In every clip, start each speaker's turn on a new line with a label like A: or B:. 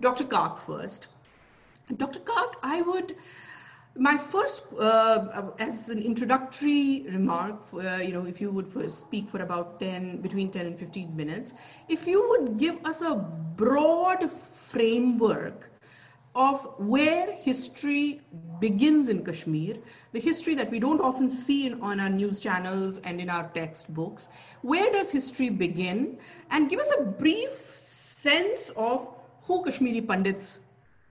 A: Dr. Kak first. Dr. Kak, I would my first, uh, as an introductory remark, uh, you know, if you would first speak for about 10, between 10 and 15 minutes, if you would give us a broad framework of where history begins in Kashmir, the history that we don't often see in, on our news channels and in our textbooks. Where does history begin? And give us a brief sense of who Kashmiri Pandits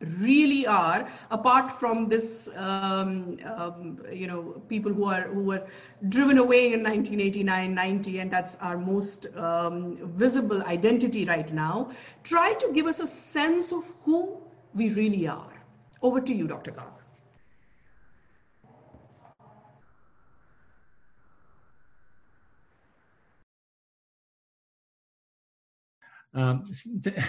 A: really are apart from this um, um, you know people who are who were driven away in 1989 90 and that's our most um, visible identity right now try to give us a sense of who we really are over to you dr Kak.
B: Um,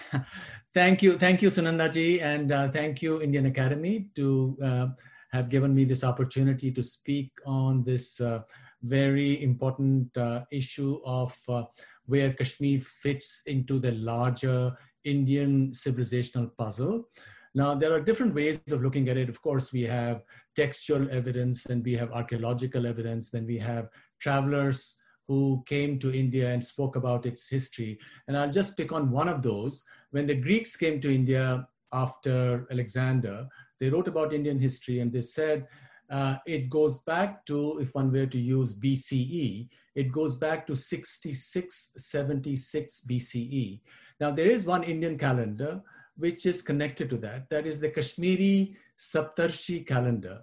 B: thank you, thank you, Sunanda ji, and uh, thank you, Indic Academy, to uh, have given me this opportunity to speak on this uh, very important uh, issue of uh, where Kashmir fits into the larger Indian civilizational puzzle. Now, there are different ways of looking at it. Of course, we have textual evidence and we have archaeological evidence, then we have travelers who came to India and spoke about its history. And I'll just pick on one of those. When the Greeks came to India after Alexander, they wrote about Indian history and they said uh, it goes back to, if one were to use BCE, it goes back to 6676 BCE. Now, there is one Indian calendar which is connected to that. That is the Kashmiri Saptarshi calendar,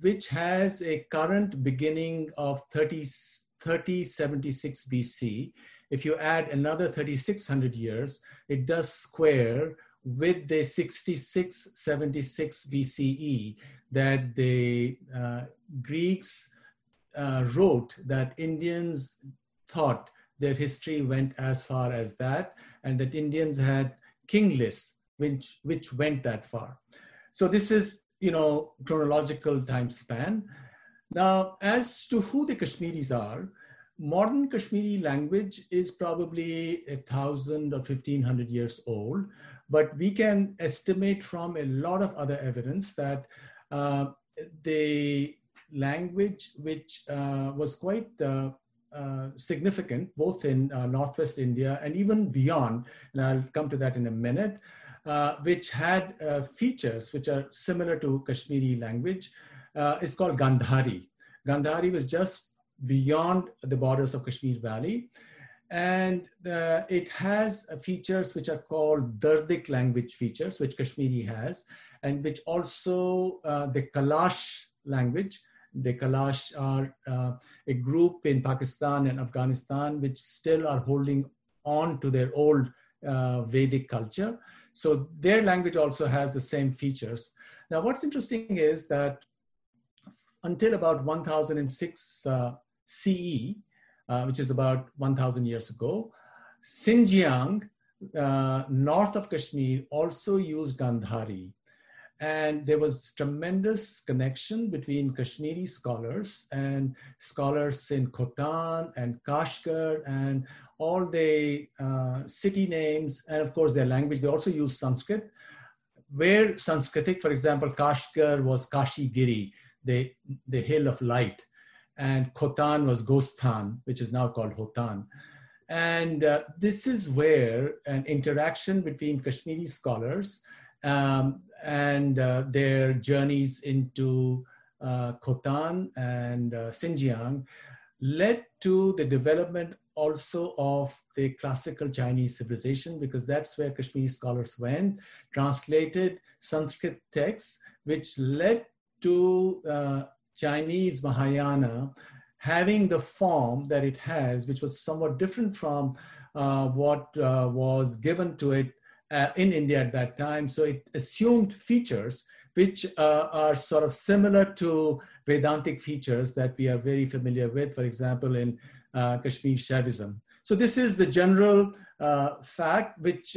B: which has a current beginning of 30 3076 BC, if you add another 3600 years, it does square with the 6676 BCE that the uh, Greeks uh, wrote that Indians thought their history went as far as that, and that Indians had king lists which, which went that far. So this is, you know, chronological time span. Now, as to who the Kashmiris are, modern Kashmiri language is probably a thousand or fifteen hundred years old, but we can estimate from a lot of other evidence that uh, the language, which uh, was quite uh, uh significant both in uh, Northwest India and even beyond, and I'll come to that in a minute, uh, which had features which are similar to Kashmiri language, is called Gandhari. Gandhari was just beyond the borders of Kashmir Valley. And uh, it has features which are called Dardic language features, which Kashmiri has, and which also uh, the Kalash language. The Kalash are uh, a group in Pakistan and Afghanistan which still are holding on to their old uh, Vedic culture. So their language also has the same features. Now, what's interesting is that until about 1006 uh, CE, uh, which is about 1,000 years ago. Xinjiang, uh, north of Kashmir, also used Gandhari. And there was tremendous connection between Kashmiri scholars and scholars in Khotan and Kashgar and all the uh, city names, and of course their language. They also use Sanskrit. Where Sanskritic, for example, Kashgar was Kashigiri, the, the hill of light and Khotan was Gostan, which is now called Hotan. And uh, this is where an interaction between Kashmiri scholars um, and uh, their journeys into uh, Khotan and uh, Xinjiang led to the development also of the classical Chinese civilization, because that's where Kashmiri scholars went, translated Sanskrit texts, which led to uh, Chinese Mahayana having the form that it has, which was somewhat different from uh, what uh, was given to it uh, in India at that time. So it assumed features which uh, are sort of similar to Vedantic features that we are very familiar with, for example, in uh, Kashmir Shaivism. So this is the general fact which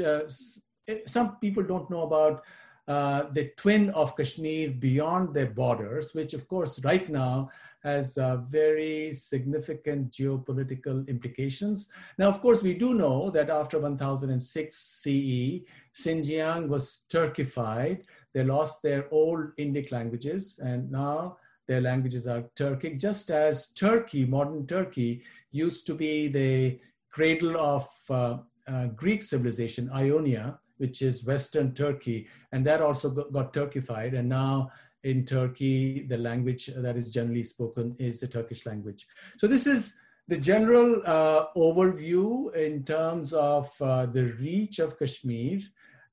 B: some people don't know about uh, the twin of Kashmir beyond their borders, which of course right now has uh, very significant geopolitical implications. Now, of course, we do know that after 1006 CE, Xinjiang was Turkified. They lost their old Indic languages, and now their languages are Turkic, just as Turkey, modern Turkey, used to be the cradle of uh, uh, Greek civilization, Ionia, which is Western Turkey, and that also got, Turkified. And now in Turkey, the language that is generally spoken is the Turkish language. So this is the general uh, overview in terms of uh, the reach of Kashmir,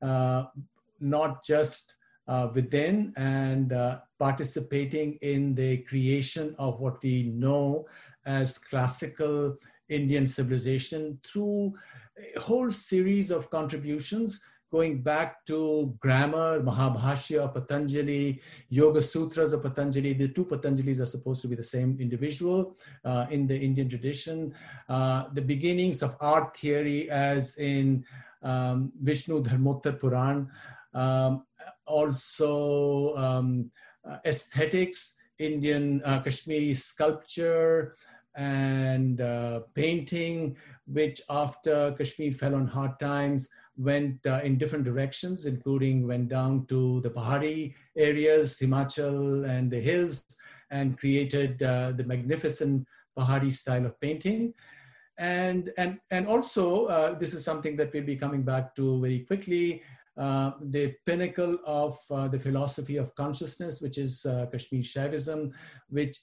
B: uh, not just uh, within and uh, participating in the creation of what we know as classical Indian civilization through a whole series of contributions going back to grammar, Mahabhashya, Patanjali, Yoga Sutras of Patanjali. The two Patanjalis are supposed to be the same individual uh, in the Indian tradition. Uh, the beginnings of art theory, as in um, Vishnu Dharmottar Puran, um, also um, uh, aesthetics, Indian uh, Kashmiri sculpture, and uh, painting, which after Kashmir fell on hard times, went uh, in different directions, including went down to the Pahari areas, Himachal and the hills, and created uh, the magnificent Pahari style of painting. And, and, and also, uh, this is something that we'll be coming back to very quickly, uh, the pinnacle of uh, the philosophy of consciousness, which is uh, Kashmir Shaivism, which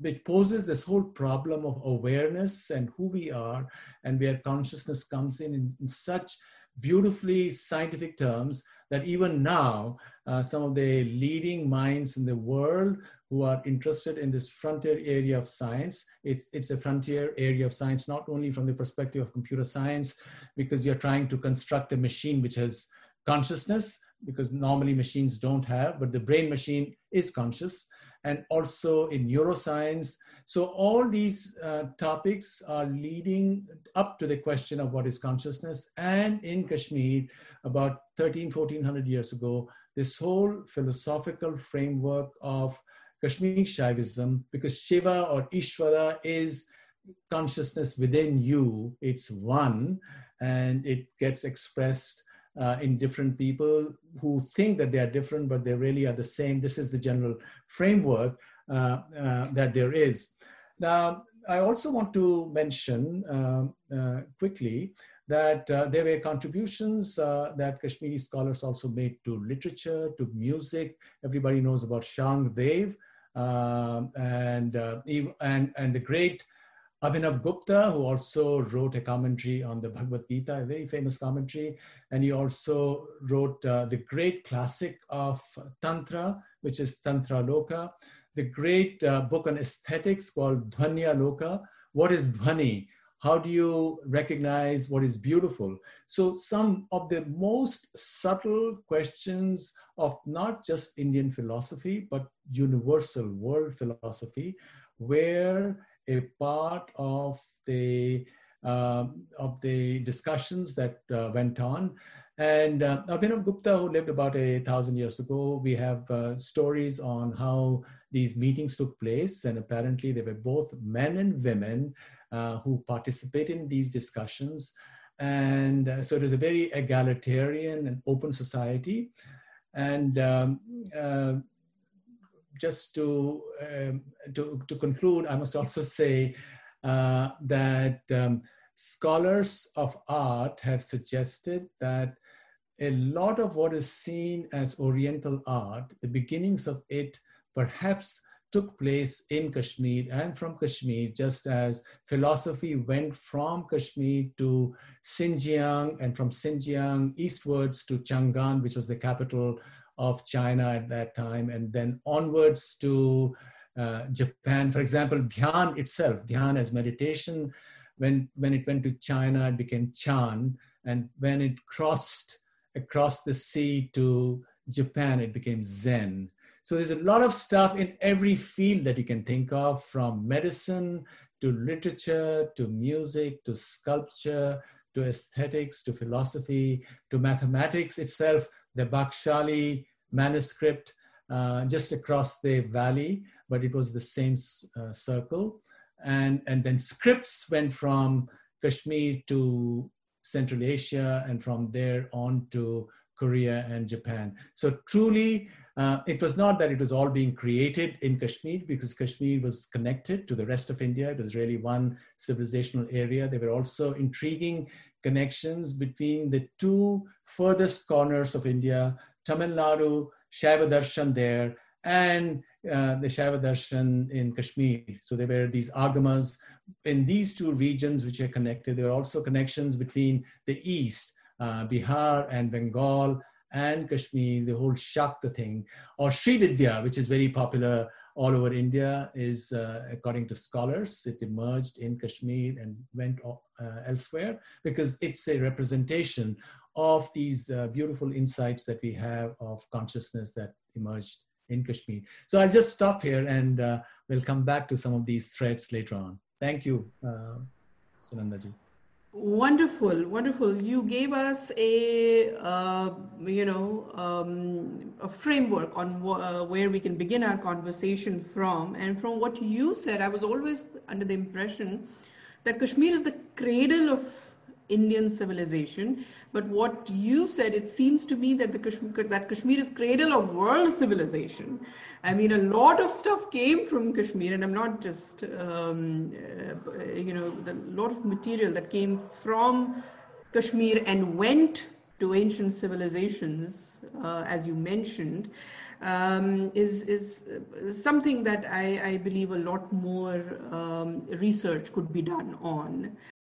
B: which poses this whole problem of awareness and who we are, and where consciousness comes in in, in such beautifully scientific terms that even now, uh, some of the leading minds in the world who are interested in this frontier area of science, it's, it's a frontier area of science, not only from the perspective of computer science, because you're trying to construct a machine which has consciousness, because normally machines don't have, but the brain machine is conscious and also in neuroscience. So all these uh, topics are leading up to the question of what is consciousness. And in Kashmir, about 13, 1400 years ago, this whole philosophical framework of Kashmir Shaivism, because Shiva or Ishvara is consciousness within you, it's one, and it gets expressed uh, in different people who think that they are different, but they really are the same. This is the general framework that there is. Now, I also want to mention um, uh, quickly that uh, there were contributions uh, that Kashmiri scholars also made to literature, to music. Everybody knows about Sharang Dev um, and, and, and the great Abhinav Gupta, who also wrote a commentary on the Bhagavad Gita, a very famous commentary, and he also wrote uh, the great classic of Tantra, which is Tantra Loka, the great uh, book on aesthetics called Dhvanya Loka. What is Dhvani? How do you recognize what is beautiful? So, some of the most subtle questions of not just Indian philosophy, but universal world philosophy, where a part of the um, of the discussions that uh, went on. And uh, Abhinav Gupta, who lived about a thousand years ago, we have uh, stories on how these meetings took place. And apparently, they were both men and women uh, who participated in these discussions. And uh, so it is a very egalitarian and open society. And um, uh, just to, um, to, to conclude, I must also say uh, that um, scholars of art have suggested that a lot of what is seen as Oriental art, the beginnings of it perhaps took place in Kashmir and from Kashmir, just as philosophy went from Kashmir to Xinjiang and from Xinjiang eastwards to Chang'an, which was the capital of China at that time, and then onwards to uh, Japan. For example, Dhyan itself, Dhyan as meditation, when, when it went to China, it became Chan, and when it crossed across the sea to Japan, it became Zen. So there's a lot of stuff in every field that you can think of, from medicine to literature to music to sculpture to aesthetics to philosophy to mathematics itself the Bakshali manuscript uh, just across the valley, but it was the same uh, circle. And, and then scripts went from Kashmir to Central Asia and from there on to Korea and Japan. So truly, uh, it was not that it was all being created in Kashmir because Kashmir was connected to the rest of India. It was really one civilizational area. There were also intriguing connections between the two furthest corners of India, Tamil Nadu, Shaiva Darshan there, and uh, the Shaiva Darshan in Kashmir. So there were these agamas in these two regions which are connected. There are also connections between the east, uh, Bihar and Bengal and Kashmir, the whole Shakta thing, or Sri Vidya, which is very popular all over India, is uh, according to scholars, it emerged in Kashmir and went uh, elsewhere because it's a representation of these uh, beautiful insights that we have of consciousness that emerged in Kashmir. So I'll just stop here and uh, we'll come back to some of these threads later on. Thank you, uh, Sunandaji.
A: Wonderful, wonderful. You gave us a, uh, you know, um, a framework on wh- uh, where we can begin our conversation from. And from what you said, I was always under the impression that Kashmir is the cradle of Indian civilization. But what you said, it seems to me that the Kashmir, that Kashmir is cradle of world civilization. I mean, a lot of stuff came from Kashmir, and I'm not just, um, uh, you know, the lot of material that came from Kashmir and went to ancient civilizations, uh, as you mentioned. Um, is is something that I, I, believe a lot more um, research could be done on.